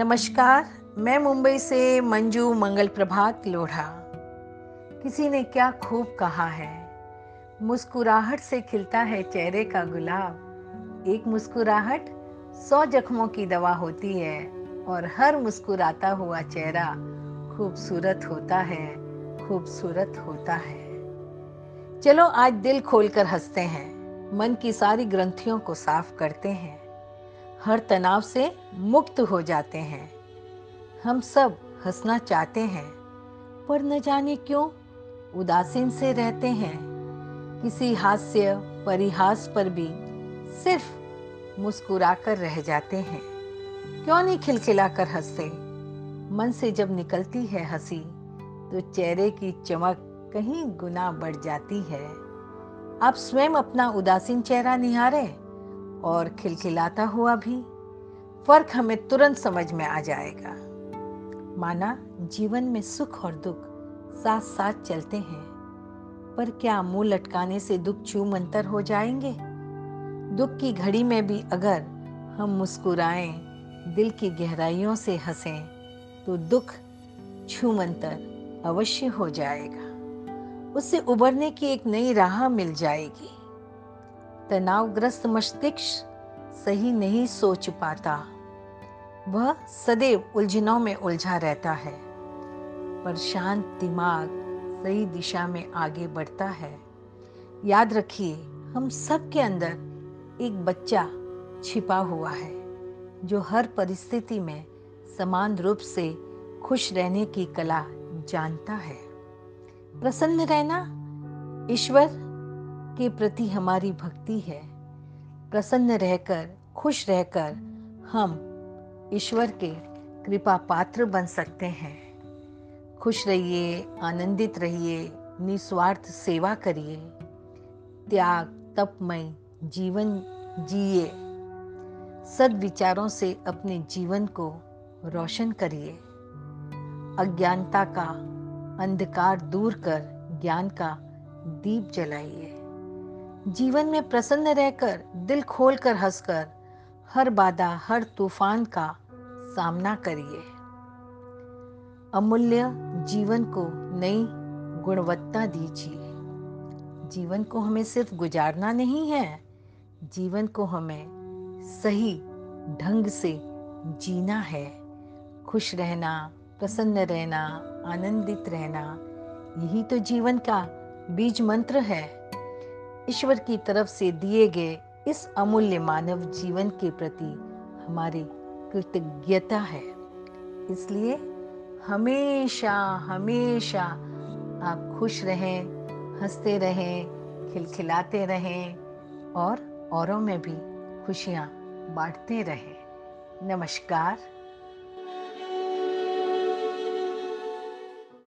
नमस्कार, मैं मुंबई से मंजू मंगल प्रभात लोढ़ा। किसी ने क्या खूब कहा है? मुस्कुराहट से खिलता है चेहरे का गुलाब। एक मुस्कुराहट सौ जख्मों की दवा होती है और हर मुस्कुराता हुआ चेहरा खूबसूरत होता है, खूबसूरत होता है। चलो आज दिल खोलकर हँसते हैं, मन की सारी ग्रंथियों को साफ़ करते हैं। हर तनाव से मुक्त हो जाते हैं। हम सब हंसना चाहते हैं, पर न जाने क्यों उदासीन से रहते हैं। किसी हास्य, परिहास पर भी सिर्फ़ मुस्कुराकर रह जाते हैं। क्यों नहीं खिलखिलाकर हँसते? मन से जब निकलती है हँसी तो चेहरे की चमक कहीं गुना बढ़ जाती है। आप स्वयं अपना उदासीन चेहरा निहारे। और खिलखिलाता हुआ भी। फ़र्क हमें तुरंत समझ में आ जाएगा। माना जीवन में सुख और दुख साथ साथ चलते हैं, पर क्या मुँह लटकाने से दुख छू मंतर हो जाएँगे? दुख की घड़ी में भी अगर हम मुस्कुराएँ, दिल की गहराइयों से हंसें तो दुख छू मंतर अवश्य हो जाएगा। उससे उबरने की एक नई राह मिल जाएगी। तनावग्रस्त मस्तिष्क सही नहीं सोच पाता। वह सदैव उलझनों में उलझा रहता है, पर शांत दिमाग सही दिशा में आगे बढ़ता है। याद रखिए, हम सब के अंदर एक बच्चा छिपा हुआ है, जो हर परिस्थिति में समान रूप से खुश रहने की कला जानता है। प्रसन्न रहना ईश्वर के प्रति हमारी भक्ति है। प्रसन्न रहकर, खुश रहकर हम ईश्वर के कृपा पात्र बन सकते हैं। खुश रहिए, आनंदित रहिए, निस्वार्थ सेवा करिए। त्याग, तपमय जीवन जिए। सद विचारों से अपने जीवन को रोशन करिए। अज्ञानता का अंधकार दूर कर ज्ञान का दीप जलाइए। जीवन में प्रसन्न रहकर, दिल खोलकर हंसकर, हर बाधा, हर तूफ़ान का सामना करिए। अमूल्य जीवन को नई गुणवत्ता दीजिए। जीवन को हमें सिर्फ़ गुजारना नहीं है, जीवन को हमें सही ढंग से जीना है। खुश रहना, प्रसन्न रहना, आनंदित रहना, यही तो जीवन का बीज मंत्र है। ईश्वर की तरफ़ से दिए गए इस अमूल्य मानव जीवन के प्रति हमारी कृतज्ञता है। इसलिए हमेशा हमेशा आप खुश रहें, हँसते रहें, खिलखिलाते रहें और औरों में भी खुशियाँ बांटते रहें। नमस्कार।